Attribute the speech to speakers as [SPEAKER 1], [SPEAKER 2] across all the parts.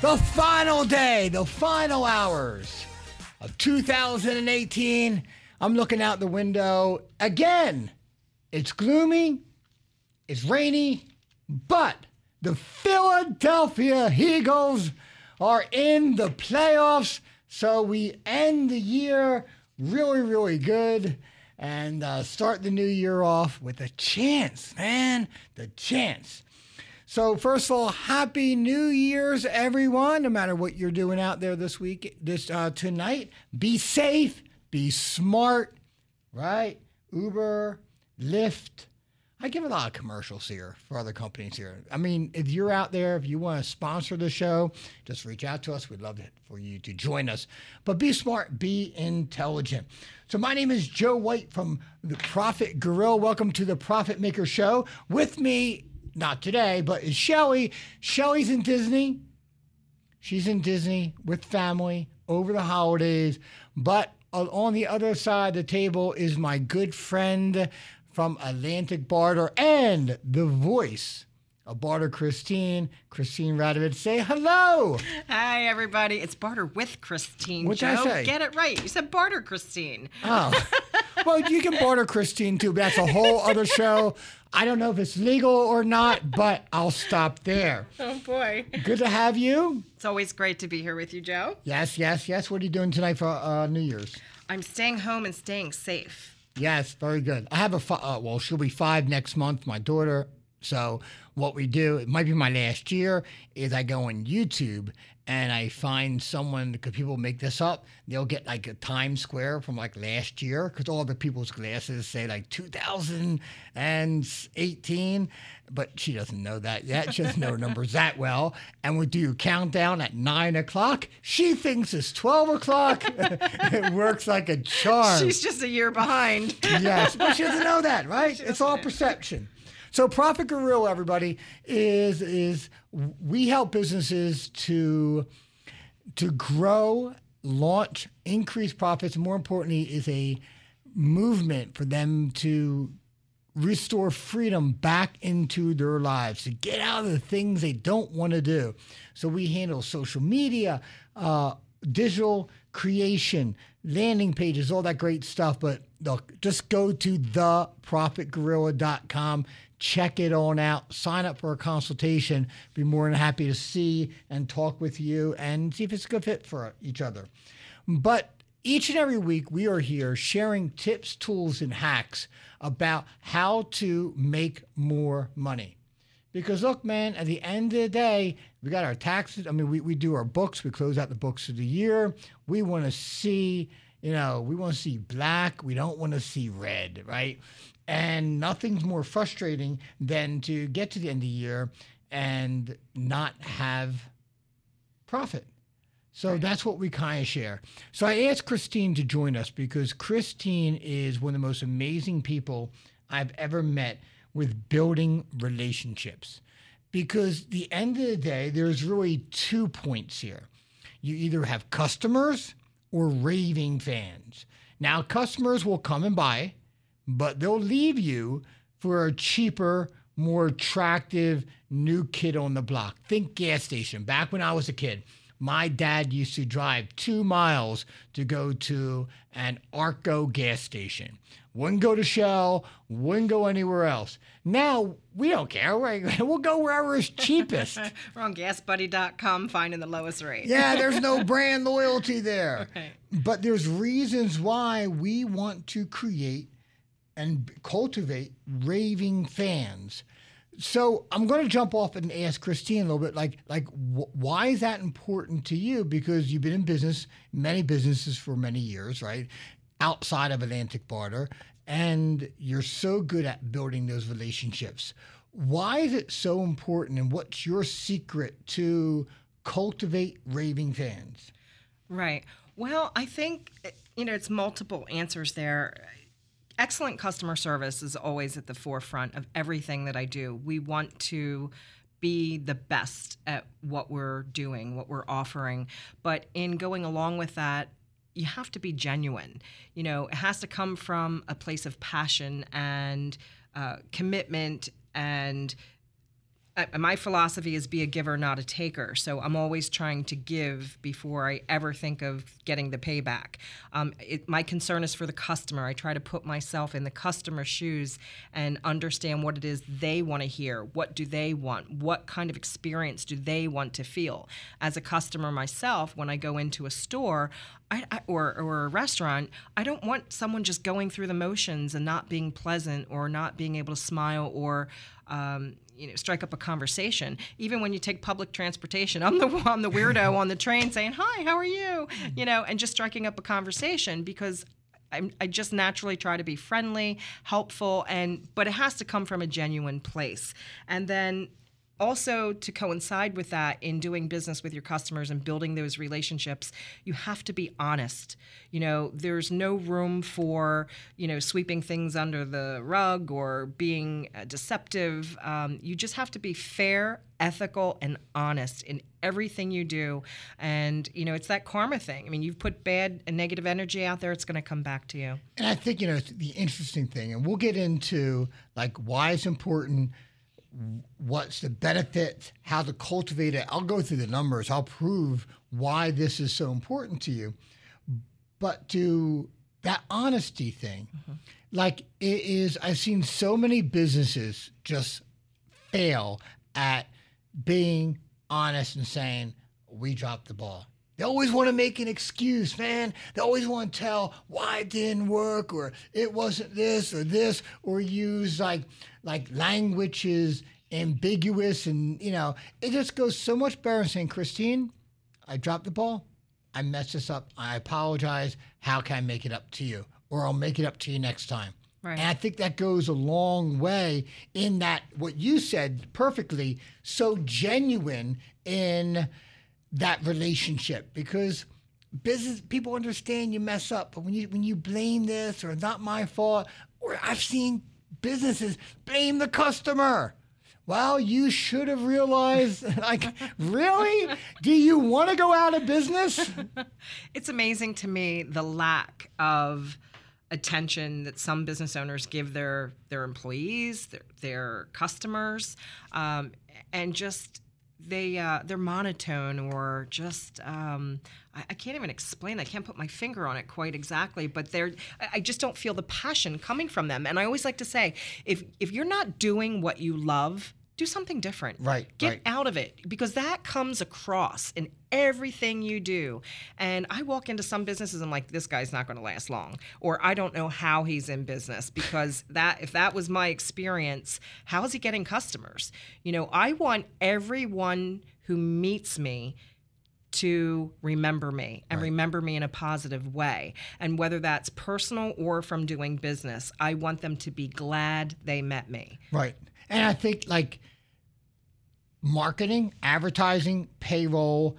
[SPEAKER 1] The final day, the final hours of 2018. I'm looking out the window again. It's gloomy, it's rainy, but the Philadelphia Eagles are in the playoffs. So we end the year really, really good and uh, start the new year off with a chance, man. The chance. So, first of all, happy New Year's, everyone. No matter what you're doing out there this week, this uh, tonight, be safe, be smart, right? Uber, Lyft. I give a lot of commercials here for other companies here. I mean, if you're out there, if you want to sponsor the show, just reach out to us. We'd love it for you to join us. But be smart, be intelligent. So, my name is Joe White from the Profit Gorilla. Welcome to the Profit Maker Show. With me not today, but is Shelly. Shelly's in Disney. She's in Disney with family over the holidays. But on the other side of the table is my good friend from Atlantic Barter and the voice of Barter Christine, Christine Radovich. Say hello.
[SPEAKER 2] Hi, everybody. It's Barter with Christine.
[SPEAKER 1] What'd
[SPEAKER 2] Joe.
[SPEAKER 1] I say?
[SPEAKER 2] Get it right. You said Barter Christine.
[SPEAKER 1] Oh. well, you can barter Christine too, but that's a whole other show. I don't know if it's legal or not, but I'll stop there.
[SPEAKER 2] Oh, boy.
[SPEAKER 1] Good to have you.
[SPEAKER 2] It's always great to be here with you, Joe.
[SPEAKER 1] Yes, yes, yes. What are you doing tonight for uh, New Year's?
[SPEAKER 2] I'm staying home and staying safe.
[SPEAKER 1] Yes, very good. I have a fi- uh, well, she'll be five next month. My daughter. So what we do, it might be my last year, is I go on YouTube and I find someone because people make this up. They'll get like a Times Square from like last year because all the people's glasses say like 2018, but she doesn't know that yet. She doesn't know numbers that well. And we do countdown at nine o'clock. She thinks it's 12 o'clock. it works like a charm.
[SPEAKER 2] She's just a year behind.
[SPEAKER 1] yes, but she doesn't know that, right? It's all perception. So Profit Gorilla, everybody, is is we help businesses to to grow, launch, increase profits. More importantly, is a movement for them to restore freedom back into their lives, to get out of the things they don't want to do. So we handle social media, uh, digital creation, landing pages, all that great stuff. But look, just go to theprofitgorilla.com, check it on out, sign up for a consultation. Be more than happy to see and talk with you and see if it's a good fit for each other. But each and every week, we are here sharing tips, tools, and hacks about how to make more money. Because look, man, at the end of the day, we got our taxes. I mean, we, we do our books, we close out the books of the year. We want to see, you know, we want to see black. We don't want to see red, right? And nothing's more frustrating than to get to the end of the year and not have profit. So right. that's what we kind of share. So I asked Christine to join us because Christine is one of the most amazing people I've ever met with building relationships. Because the end of the day, there's really two points here. You either have customers or raving fans. Now, customers will come and buy, but they'll leave you for a cheaper, more attractive new kid on the block. Think gas station. Back when I was a kid, my dad used to drive two miles to go to an Arco gas station. Wouldn't go to Shell, wouldn't go anywhere else. Now we don't care. We'll go wherever is cheapest.
[SPEAKER 2] We're on gasbuddy.com finding the lowest rate.
[SPEAKER 1] yeah, there's no brand loyalty there. Right. But there's reasons why we want to create and cultivate raving fans so I'm going to jump off and ask Christine a little bit, like, like wh- why is that important to you? Because you've been in business, many businesses for many years, right? Outside of Atlantic Barter, and you're so good at building those relationships. Why is it so important, and what's your secret to cultivate raving fans?
[SPEAKER 2] Right. Well, I think you know it's multiple answers there excellent customer service is always at the forefront of everything that I do. We want to be the best at what we're doing, what we're offering. But in going along with that, you have to be genuine. You know, it has to come from a place of passion and uh, commitment and my philosophy is be a giver, not a taker. So I'm always trying to give before I ever think of getting the payback. Um, it, my concern is for the customer. I try to put myself in the customer's shoes and understand what it is they want to hear. What do they want? What kind of experience do they want to feel? As a customer myself, when I go into a store, I, I, or, or a restaurant, I don't want someone just going through the motions and not being pleasant or not being able to smile or um, you know strike up a conversation. Even when you take public transportation, I'm the I'm the weirdo on the train saying hi, how are you, you know, and just striking up a conversation because I'm, i just naturally try to be friendly, helpful, and but it has to come from a genuine place. And then also to coincide with that in doing business with your customers and building those relationships you have to be honest. You know there's no room for you know sweeping things under the rug or being uh, deceptive. Um, you just have to be fair ethical and honest in everything you do. And you know it's that karma thing. I mean you've put bad and negative energy out there it's going to come back to you.
[SPEAKER 1] And i think you know the interesting thing and we'll get into like why it's important what's the benefit, how to cultivate it. I'll go through the numbers. I'll prove why this is so important to you. But to that honesty thing, mm-hmm. like it is, I've seen so many businesses just fail at being honest and saying, we dropped the ball. They always want to make an excuse, man. They always want to tell why it didn't work or it wasn't this or this or use like like language is ambiguous and you know it just goes so much better saying, Christine, I dropped the ball. I messed this up. I apologize. How can I make it up to you? Or I'll make it up to you next time. Right. And I think that goes a long way in that what you said perfectly, so genuine in that relationship because business people understand you mess up, but when you when you blame this or not my fault, or I've seen businesses blame the customer. Well, you should have realized. Like, really? Do you want to go out of business?
[SPEAKER 2] it's amazing to me the lack of attention that some business owners give their their employees, their, their customers, um, and just they uh, they're monotone or just um, I, I, can't even explain. I can't put my finger on it quite exactly, but they're I just don't feel the passion coming from them. And I always like to say, if if you're not doing what you love, do something different.
[SPEAKER 1] Right.
[SPEAKER 2] Get
[SPEAKER 1] right.
[SPEAKER 2] out of it because that comes across in everything you do. And I walk into some businesses, I'm like, this guy's not going to last long, or I don't know how he's in business because that if that was my experience, how is he getting customers? You know, I want everyone who meets me to remember me and right. remember me in a positive way. And whether that's personal or from doing business, I want them to be glad they met me.
[SPEAKER 1] Right. And I think like marketing, advertising, payroll,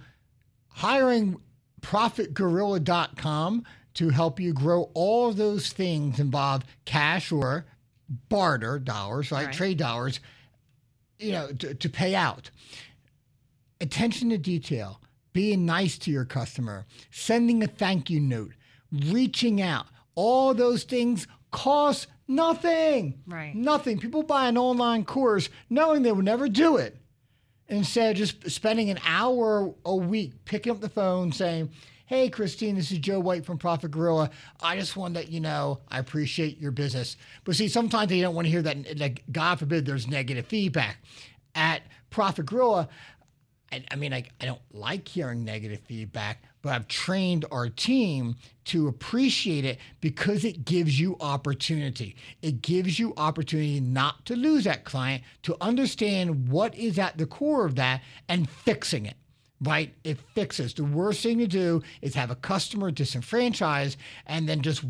[SPEAKER 1] hiring profitgorilla.com to help you grow all of those things involve cash or barter dollars, right? right. Trade dollars, you know, to, to pay out. Attention to detail, being nice to your customer, sending a thank you note, reaching out, all those things cost nothing.
[SPEAKER 2] Right.
[SPEAKER 1] Nothing. People buy an online course knowing they would never do it instead of just spending an hour a week picking up the phone saying, Hey, Christine, this is Joe White from Profit Gorilla. I just want that you know I appreciate your business. But see, sometimes they don't want to hear that. Like, God forbid there's negative feedback. At Profit Gorilla, I, I mean, I, I don't like hearing negative feedback, but I've trained our team to appreciate it because it gives you opportunity. It gives you opportunity not to lose that client, to understand what is at the core of that and fixing it. Right? It fixes. The worst thing to do is have a customer disenfranchised and then just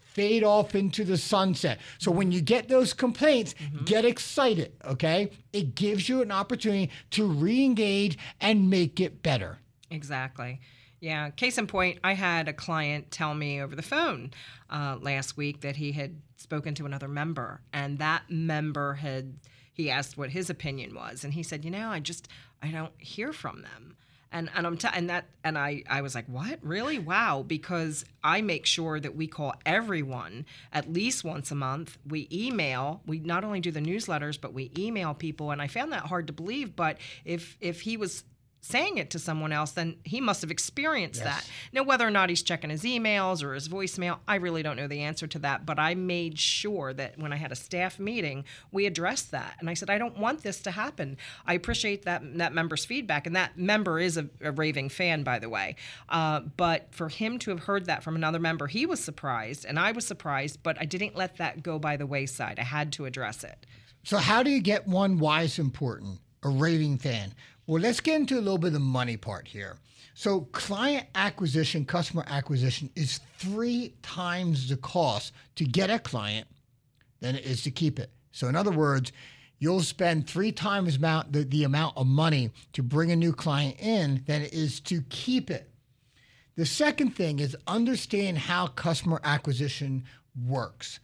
[SPEAKER 1] fade off into the sunset. So when you get those complaints, mm-hmm. get excited, okay? It gives you an opportunity to re engage and make it better.
[SPEAKER 2] Exactly. Yeah. Case in point, I had a client tell me over the phone uh, last week that he had spoken to another member, and that member had he asked what his opinion was, and he said, "You know, I just I don't hear from them." And and I'm t- and that and I I was like, "What? Really? Wow." Because I make sure that we call everyone at least once a month. We email. We not only do the newsletters, but we email people and I found that hard to believe, but if if he was saying it to someone else, then he must have experienced
[SPEAKER 1] Yes.
[SPEAKER 2] that. Now, whether or not he's checking his emails or his voicemail, I really don't know the answer to that. But I made sure that when I had a staff meeting, we addressed that. And I said, I don't want this to happen. I appreciate that that member's feedback, and that member is a, a raving fan, by the way. Uh, but for him to have heard that from another member, he was surprised, and I was surprised. But I didn't let that go by the wayside. I had to address it.
[SPEAKER 1] So, how do you get one? Why it's important? A raving fan. Well, let's get into a little bit of the money part here. So, client acquisition, customer acquisition is three times the cost to get a client than it is to keep it. So, in other words, you'll spend three times amount the, the amount of money to bring a new client in than it is to keep it. The second thing is understand how customer acquisition works.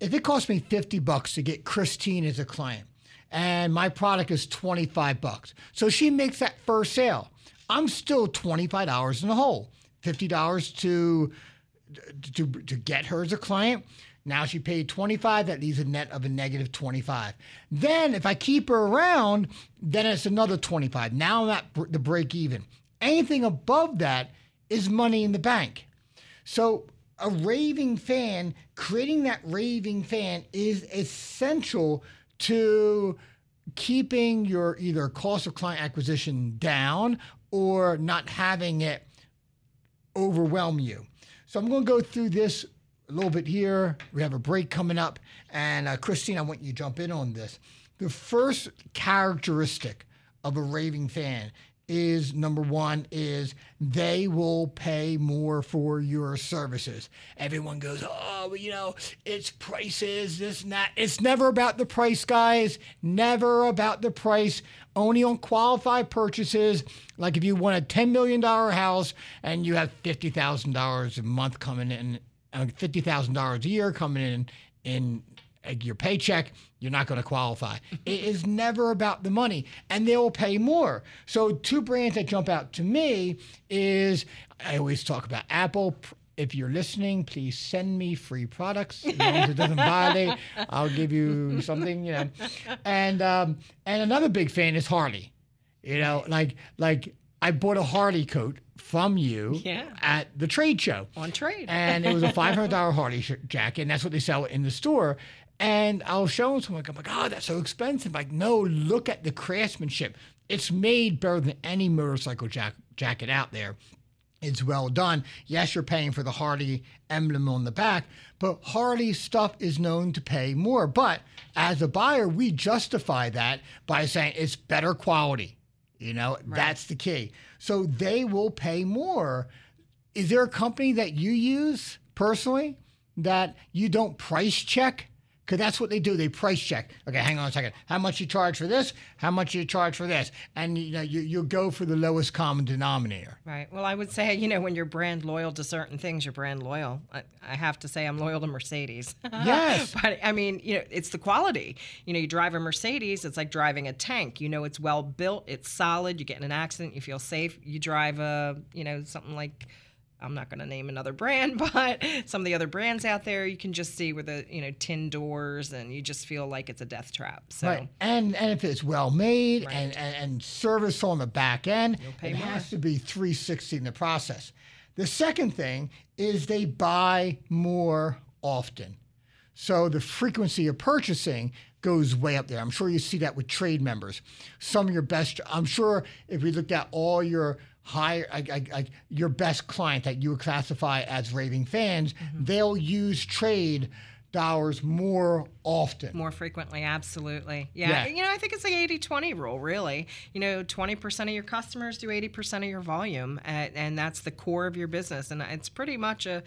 [SPEAKER 1] If it costs me 50 bucks to get Christine as a client and my product is 25 bucks. So she makes that first sale. I'm still $25 in the hole. $50 to to to get her as a client. Now she paid 25, that leaves a net of a negative 25. Then if I keep her around, then it's another 25. Now I'm at the break even. Anything above that is money in the bank. So a raving fan, creating that raving fan is essential to keeping your either cost of client acquisition down or not having it overwhelm you. So I'm going to go through this a little bit here. We have a break coming up. And uh, Christine, I want you to jump in on this. The first characteristic of a raving fan is number one is they will pay more for your services. Everyone goes, oh, you know, it's prices, this and that. It's never about the price, guys. Never about the price. Only on qualified purchases. Like if you want a $10 million house and you have $50,000 a month coming in, uh, $50,000 a year coming in in your paycheck, you're not going to qualify. it is never about the money, and they will pay more. So, two brands that jump out to me is I always talk about Apple. If you're listening, please send me free products. As long as it doesn't violate, I'll give you something, you know. And um, and another big fan is Harley. You know, like like I bought a Harley coat from you
[SPEAKER 2] Yeah.
[SPEAKER 1] at the trade show
[SPEAKER 2] On trade.
[SPEAKER 1] and it was a five hundred dollar Harley jacket, and that's what they sell in the store. And I'll show them something. I'm like, oh, that's so expensive. Like, no, look at the craftsmanship. It's made better than any motorcycle jack- jacket out there. It's well done. Yes, you're paying for the Harley emblem on the back, but Harley stuff is known to pay more. But as a buyer, we justify that by saying it's better quality. You know, that's the key. So they will pay more. Is there a company that you use personally that you don't price check? Because that's what they do. They price check. Okay, hang on a second. How much you charge for this? How much you charge for this? And you know, you you go for the lowest common denominator.
[SPEAKER 2] Right. Well, I would say, you know, when you're brand loyal to certain things, you're brand loyal. I, I have to say, I'm loyal to Mercedes.
[SPEAKER 1] Yes.
[SPEAKER 2] but I mean, you know, it's the quality. You know, you drive a Mercedes, it's like driving a tank. You know, it's well built, it's solid. You get in an accident, you feel safe. You drive a, you know, something like. I'm not going to name another brand, but some of the other brands out there, you can just see with the you know tin doors, and you just feel like it's a death trap. So
[SPEAKER 1] Right. And and if it's well made and, and, and service on the back end, it
[SPEAKER 2] more.
[SPEAKER 1] has to be 360 in the process. The second thing is they buy more often. So the frequency of purchasing goes way up there. I'm sure you see that with trade members. Some of your best, I'm sure if we looked at all your I, I, your best client that you would classify as raving fans, mm-hmm. they'll use trade dollars more often.
[SPEAKER 2] more frequently absolutely yeah.
[SPEAKER 1] Yeah.
[SPEAKER 2] you know i think it's the 80-20 rule really you know 20% of your customers do 80% of your volume and, and that's the core of your business and it's pretty much a,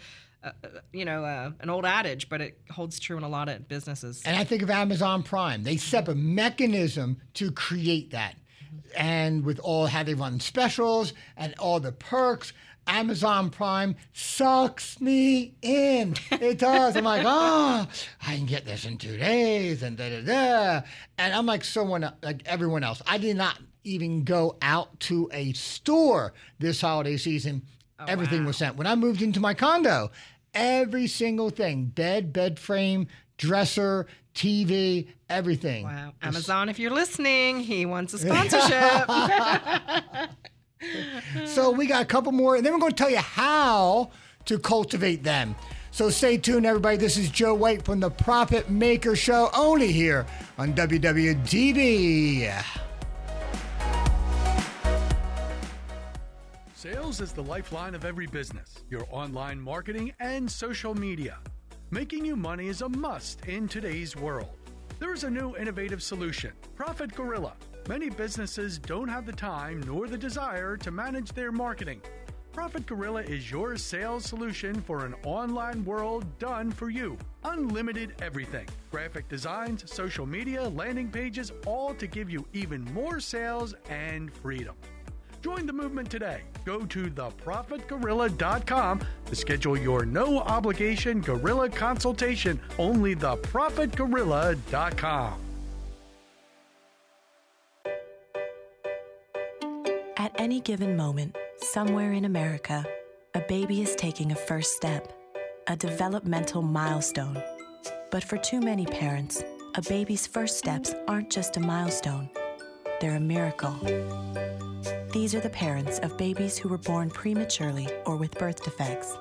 [SPEAKER 2] you know an old adage but it holds true in a lot of businesses
[SPEAKER 1] And I think of Amazon Prime. They set up a mechanism to create that. And with all how they run specials and all the perks, Amazon Prime sucks me in. It does. I'm like, oh, I can get this in two days and da da da. And I'm like someone like everyone else. I did not even go out to a store this holiday season. Oh, Everything
[SPEAKER 2] wow.
[SPEAKER 1] was sent. When I moved into my condo, every single thing bed, bed frame, dresser, TV, everything.
[SPEAKER 2] Wow. Amazon, if you're listening, he wants a sponsorship.
[SPEAKER 1] So we got a couple more, and then we're going to tell you how to cultivate them. So stay tuned, everybody. This is Joe White from the Profit Maker Show, only here on WWDB.
[SPEAKER 3] Sales is the lifeline of every business. Your online marketing and social media. Making you money is a must in today's world. There is a new innovative solution, Profit Gorilla. Many businesses don't have the time nor the desire to manage their marketing. Profit Gorilla is your sales solution for an online world done for you. Unlimited everything graphic designs, social media, landing pages, all to give you even more sales and freedom. Join the movement today. Go to theprofitgorilla.com to schedule your no obligation gorilla consultation. Only theprofitgorilla.com.
[SPEAKER 4] At any given moment, somewhere in America, a baby is taking a first step, a developmental milestone. But for too many parents, a baby's first steps aren't just a milestone, they're a miracle. These are the parents of babies who were born prematurely or with birth defects.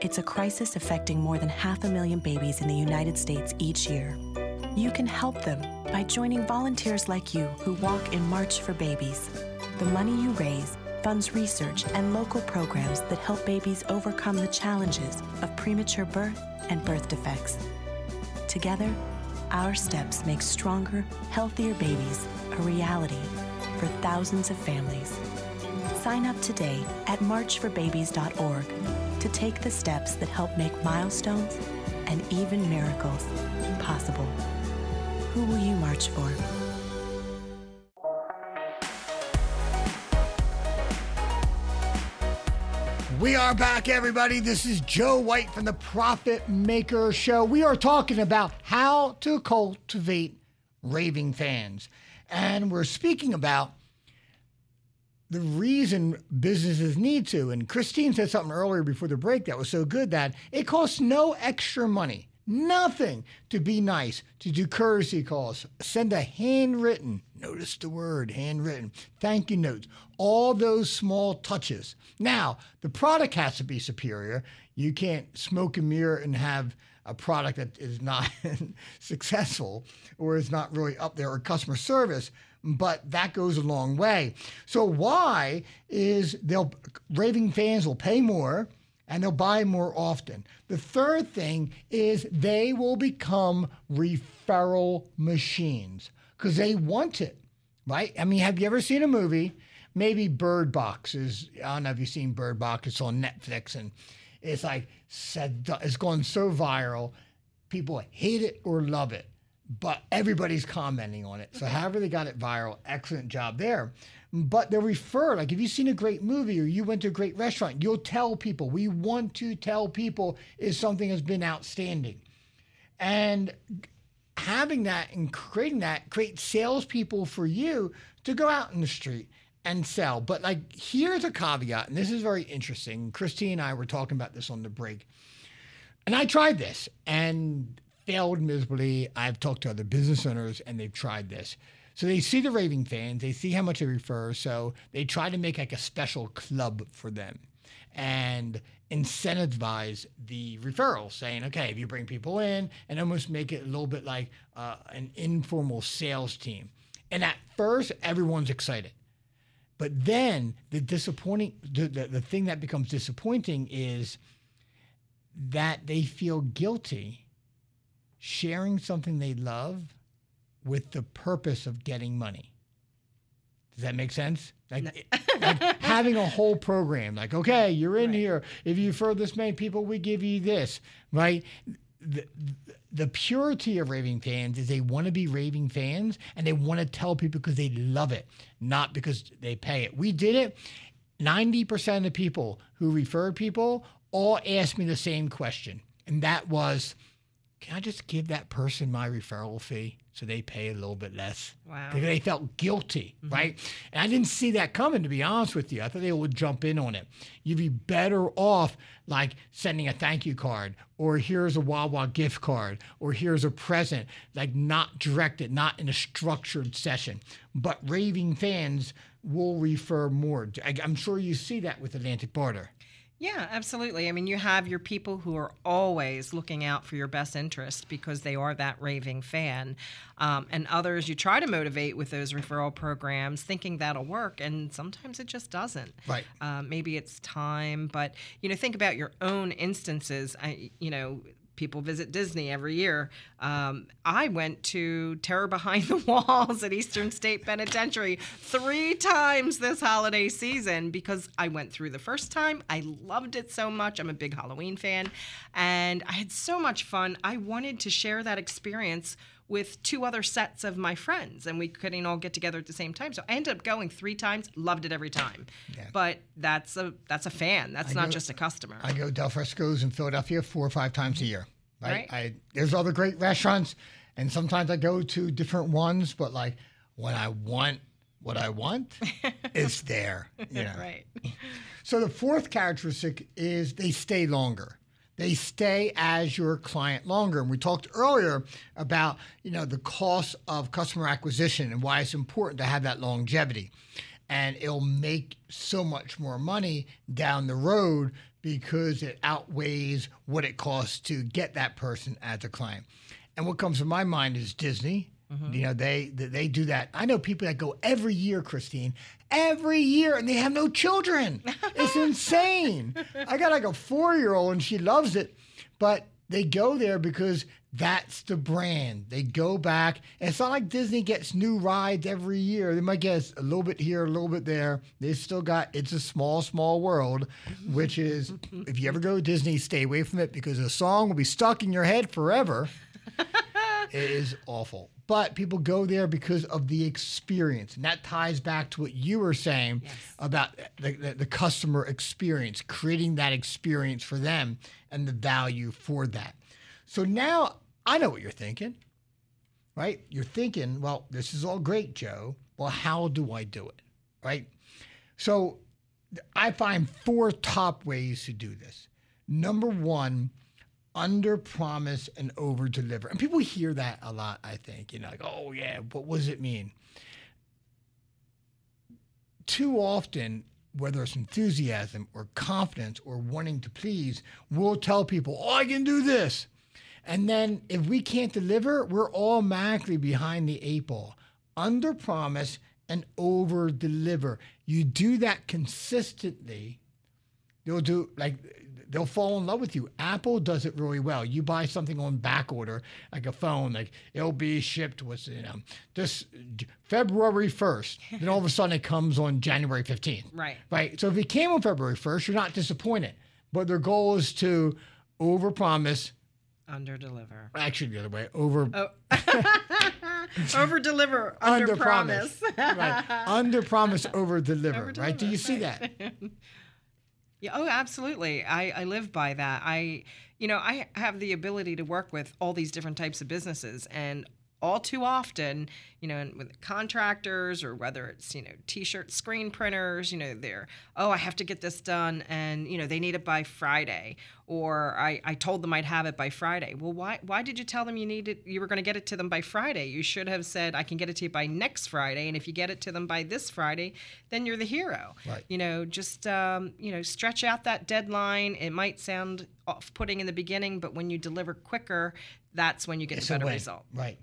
[SPEAKER 4] It's a crisis affecting more than half a million babies in the United States each year. You can help them by joining volunteers like you who walk in March for Babies. The money you raise funds research and local programs that help babies overcome the challenges of premature birth and birth defects. Together, our steps make stronger, healthier babies a reality for thousands of families. Sign up today at marchforbabies.org to take the steps that help make milestones and even miracles possible. Who will you march for?
[SPEAKER 1] We are back, everybody. This is Joe White from the Profit Maker Show. We are talking about how to cultivate raving fans. And we're speaking about the reason businesses need to. And Christine said something earlier before the break that was so good that it costs no extra money, nothing to be nice, to do courtesy calls, send a handwritten, notice the word handwritten, thank you notes, all those small touches. Now, the product has to be superior. You can't smoke a mirror and have a product that is not successful or is not really up there or customer service but that goes a long way. So why is they'll raving fans will pay more and they'll buy more often? The third thing is they will become referral machines because they want it right? I mean have you ever seen a movie? Maybe bird box is i don't know if you've seen bird box it's on netflix and it's like said it's gone so viral. People hate it or love it, but everybody's commenting on it. So however they got it viral, excellent job there. But they'll refer, like if you've seen a great movie or you went to a great restaurant, you'll tell people. We want to tell people if something has been outstanding. And having that and creating that creates salespeople for you to go out in the street and sell. But like, here's a caveat, and this is very interesting. Christine and I were talking about this on the break, and I tried this and failed miserably. I've talked to other business owners, and they've tried this. So they see the raving fans, they see how much they refer, so they try to make like a special club for them and incentivize the referrals, saying, okay, if you bring people in, and almost make it a little bit like uh, an informal sales team. And at first, everyone's excited. But then the disappointing, the, the, the thing that becomes disappointing is that they feel guilty sharing something they love with the purpose of getting money. Does that make sense? Like, like having a whole program, like, okay, you're in
[SPEAKER 2] Right.
[SPEAKER 1] here. If you refer this many people, we give you this, right? The, the purity of raving fans is they want to be raving fans and they want to tell people because they love it, not because they pay it. We did it. 90% of the people who referred people all asked me the same question. And that was, can I just give that person my referral fee so they pay a little bit less?
[SPEAKER 2] Wow.
[SPEAKER 1] Because they felt guilty, mm-hmm. right? And I didn't see that coming, to be honest with you. I thought they would jump in on it. You'd be better off like sending a thank you card or here's a Wawa gift card or here's a present, like not directed, not in a structured session. But raving fans will refer more. I- I'm sure you see that with Atlantic Barter.
[SPEAKER 2] Yeah, absolutely. I mean, you have your people who are always looking out for your best interest because they are that raving fan. Um, and others you try to motivate with those referral programs thinking that'll work, and sometimes it just doesn't.
[SPEAKER 1] Right.
[SPEAKER 2] Um, maybe it's time, but, you know, think about your own instances. I, you know, people visit Disney every year. Um, I went to Terror Behind the Walls at Eastern State Penitentiary three times this holiday season because I went through the first time. I loved it so much. I'm a big Halloween fan, and I had so much fun. I wanted to share that experience with two other sets of my friends and we couldn't all get together at the same time so i ended up going three times loved it every time but that's a that's a fan that's not
[SPEAKER 1] go-
[SPEAKER 2] just a customer
[SPEAKER 1] I go Del Fresco's in Philadelphia four or five times a year. Right.
[SPEAKER 2] Right.
[SPEAKER 1] I there's other great restaurants, and sometimes I go to different ones. But like when I want what I want, it's there. You know.
[SPEAKER 2] right
[SPEAKER 1] So the fourth characteristic is they stay longer. They stay as your client longer. And we talked earlier about, you know, the cost of customer acquisition and why it's important to have that longevity. And it'll make so much more money down the road because it outweighs what it costs to get that person as a client. And what comes to my mind is Disney. Mm-hmm. You know, they they they do that. I know people that go every year, Christine, every year, and they have no children. It's insane. I got like a four year old, and she loves it, but they go there because that's the brand. They go back. It's not like Disney gets new rides every year. They might get a little bit here, a little bit there. They still got It's a Small, Small World, which is, if you ever go to Disney, stay away from it because the song will be stuck in your head forever. it is awful. But people go there because of the experience. And that ties back to what you were saying about the, the, the customer experience, creating that experience for them and the value for that. So now I know what you're thinking, right? You're thinking, well, this is all great, Joe. Well, how do I do it, right? So I find four top ways to do this. Number one, under promise and over deliver. And people hear that a lot, I think. You know, like, oh, yeah, what does it mean? Too often, whether it's enthusiasm or confidence or wanting to please, we'll tell people, oh, I can do this. And then if we can't deliver, we're automatically behind the eight ball. Under promise and over deliver. You do that consistently, You'll do like they'll fall in love with you. Apple does it really well. You buy something on back order, like a phone, like it'll be shipped with you um, know this February first. then all of a sudden it comes on January fifteenth.
[SPEAKER 2] Right.
[SPEAKER 1] Right. So if it came on February first, you're not disappointed. But their goal is to overpromise.
[SPEAKER 2] under deliver
[SPEAKER 1] Actually, the other way. Over oh.
[SPEAKER 2] over deliver under, promise,
[SPEAKER 1] right. Under promise, over deliver. Right? Do you see that?
[SPEAKER 2] Yeah, oh, absolutely. I, I live by that. I, you know, I have the ability to work with all these different types of businesses, and all too often, you know, with contractors or whether it's you know t-shirt screen printers, you know, they're oh I have to get this done, and you know they need it by Friday, or I, I told them I'd have it by Friday. Well, why why did you tell them you needed you were going to get it to them by Friday? You should have said I can get it to you by next Friday, and if you get it to them by this Friday, then you're the hero.
[SPEAKER 1] Right.
[SPEAKER 2] You know, just um, you know, stretch out that deadline. It might sound off-putting in the beginning, but when you deliver quicker, that's when you get
[SPEAKER 1] It's
[SPEAKER 2] a
[SPEAKER 1] a
[SPEAKER 2] better
[SPEAKER 1] win.
[SPEAKER 2] result.
[SPEAKER 1] Right.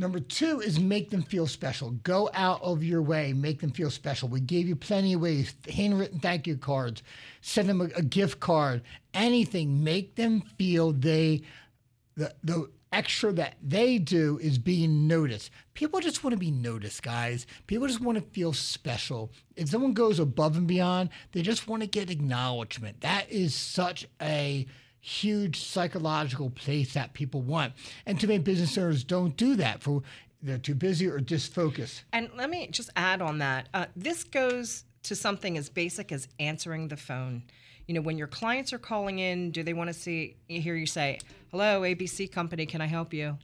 [SPEAKER 1] Number two is make them feel special. Go out of your way, make them feel special. We gave you plenty of ways handwritten thank you cards, send them a, a gift card, anything. Make them feel they, the, the extra that they do is being noticed. People just want to be noticed, guys. People just want to feel special. If someone goes above and beyond, they just want to get acknowledgement. That is such a huge psychological place that people want. And too many business owners don't do that for they're too busy or disfocused.
[SPEAKER 2] And let me just add on that. Uh, this goes to something as basic as answering the phone. You know, when your clients are calling in, do they want to see hear you say, "Hello, ABC company, can I help you?"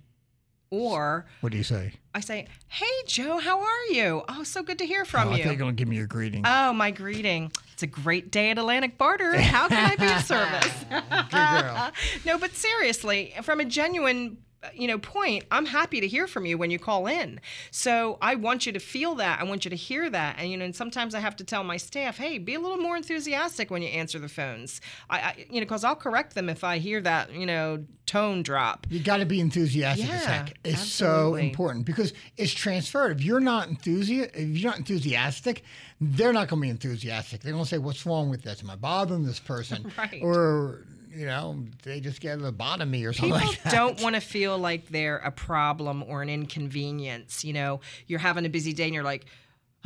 [SPEAKER 2] Or
[SPEAKER 1] What do you say?
[SPEAKER 2] I say, "Hey, Joe, how are you? Oh, so good to hear from
[SPEAKER 1] Oh, I
[SPEAKER 2] you."
[SPEAKER 1] think you're going to give me your greeting.
[SPEAKER 2] Oh, my greeting. It's a great day at Atlantic Barter. How can I be of service?
[SPEAKER 1] Good girl.
[SPEAKER 2] no, but seriously, from a genuine Uh, you know point i'm happy to hear from you when you call in so i want you to feel that i want you to hear that and you know and sometimes i have to tell my staff hey be a little more enthusiastic when you answer the phones i, I you know because i'll correct them if i hear that you know tone drop
[SPEAKER 1] You got to be enthusiastic
[SPEAKER 2] Yeah,
[SPEAKER 1] heck. It's so important because it's transferred. If you're not enthusi- if you're not enthusiastic, they're not going to be enthusiastic. They're going to say, "What's wrong with this? Am I bothering this person?"
[SPEAKER 2] Right.
[SPEAKER 1] Or you know, they just get me or something
[SPEAKER 2] People
[SPEAKER 1] like that.
[SPEAKER 2] don't want to feel like they're a problem or an inconvenience. You know, you're having a busy day and you're like,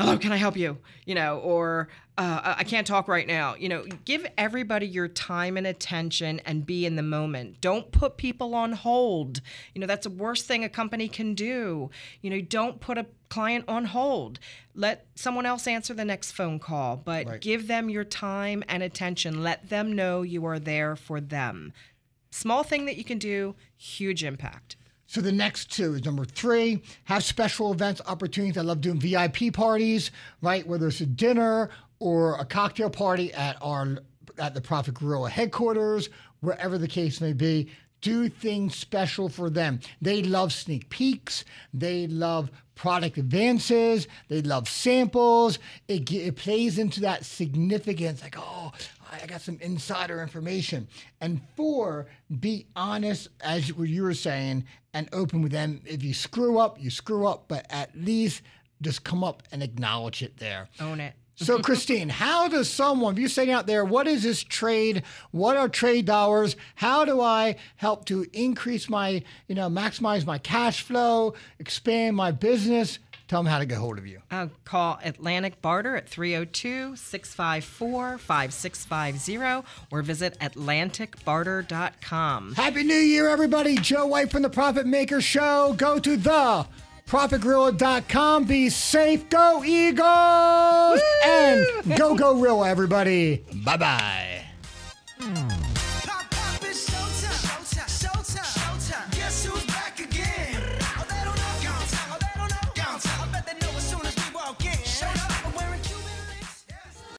[SPEAKER 2] hello, can I help you? You know, or uh, I can't talk right now. You know, give everybody your time and attention and be in the moment. Don't put people on hold. You know, that's the worst thing a company can do. You know, don't put a client on hold. Let someone else answer the next phone call, but
[SPEAKER 1] Right.
[SPEAKER 2] give them your time and attention. Let them know you are there for them. Small thing that you can do, huge impact.
[SPEAKER 1] So the next two is number three, have special events opportunities. I love doing VIP parties, right? Whether it's a dinner or a cocktail party at our at the Profit Gorilla headquarters, wherever the case may be. Do things special for them. They love sneak peeks. They love product advances. They love samples. It, it plays into that significance, like, oh, I got some insider information. And four, be honest, as you- what you were saying, and open with them. If you screw up, you screw up, but at least just come up and acknowledge it there.
[SPEAKER 2] Own it.
[SPEAKER 1] So, Christine, how does someone, if you're sitting out there, what is this trade? What are trade dollars? How do I help to increase my, you know, maximize my cash flow, expand my business? Tell them how to get hold of you.
[SPEAKER 2] Uh, call Atlantic Barter at 302 654 5650 or visit AtlanticBarter.com.
[SPEAKER 1] Happy New Year, everybody. Joe White from the Profit Maker Show. Go to the profitgorilla.com. Be safe. Go Eagles. And go, go, Rilla, everybody. Bye bye.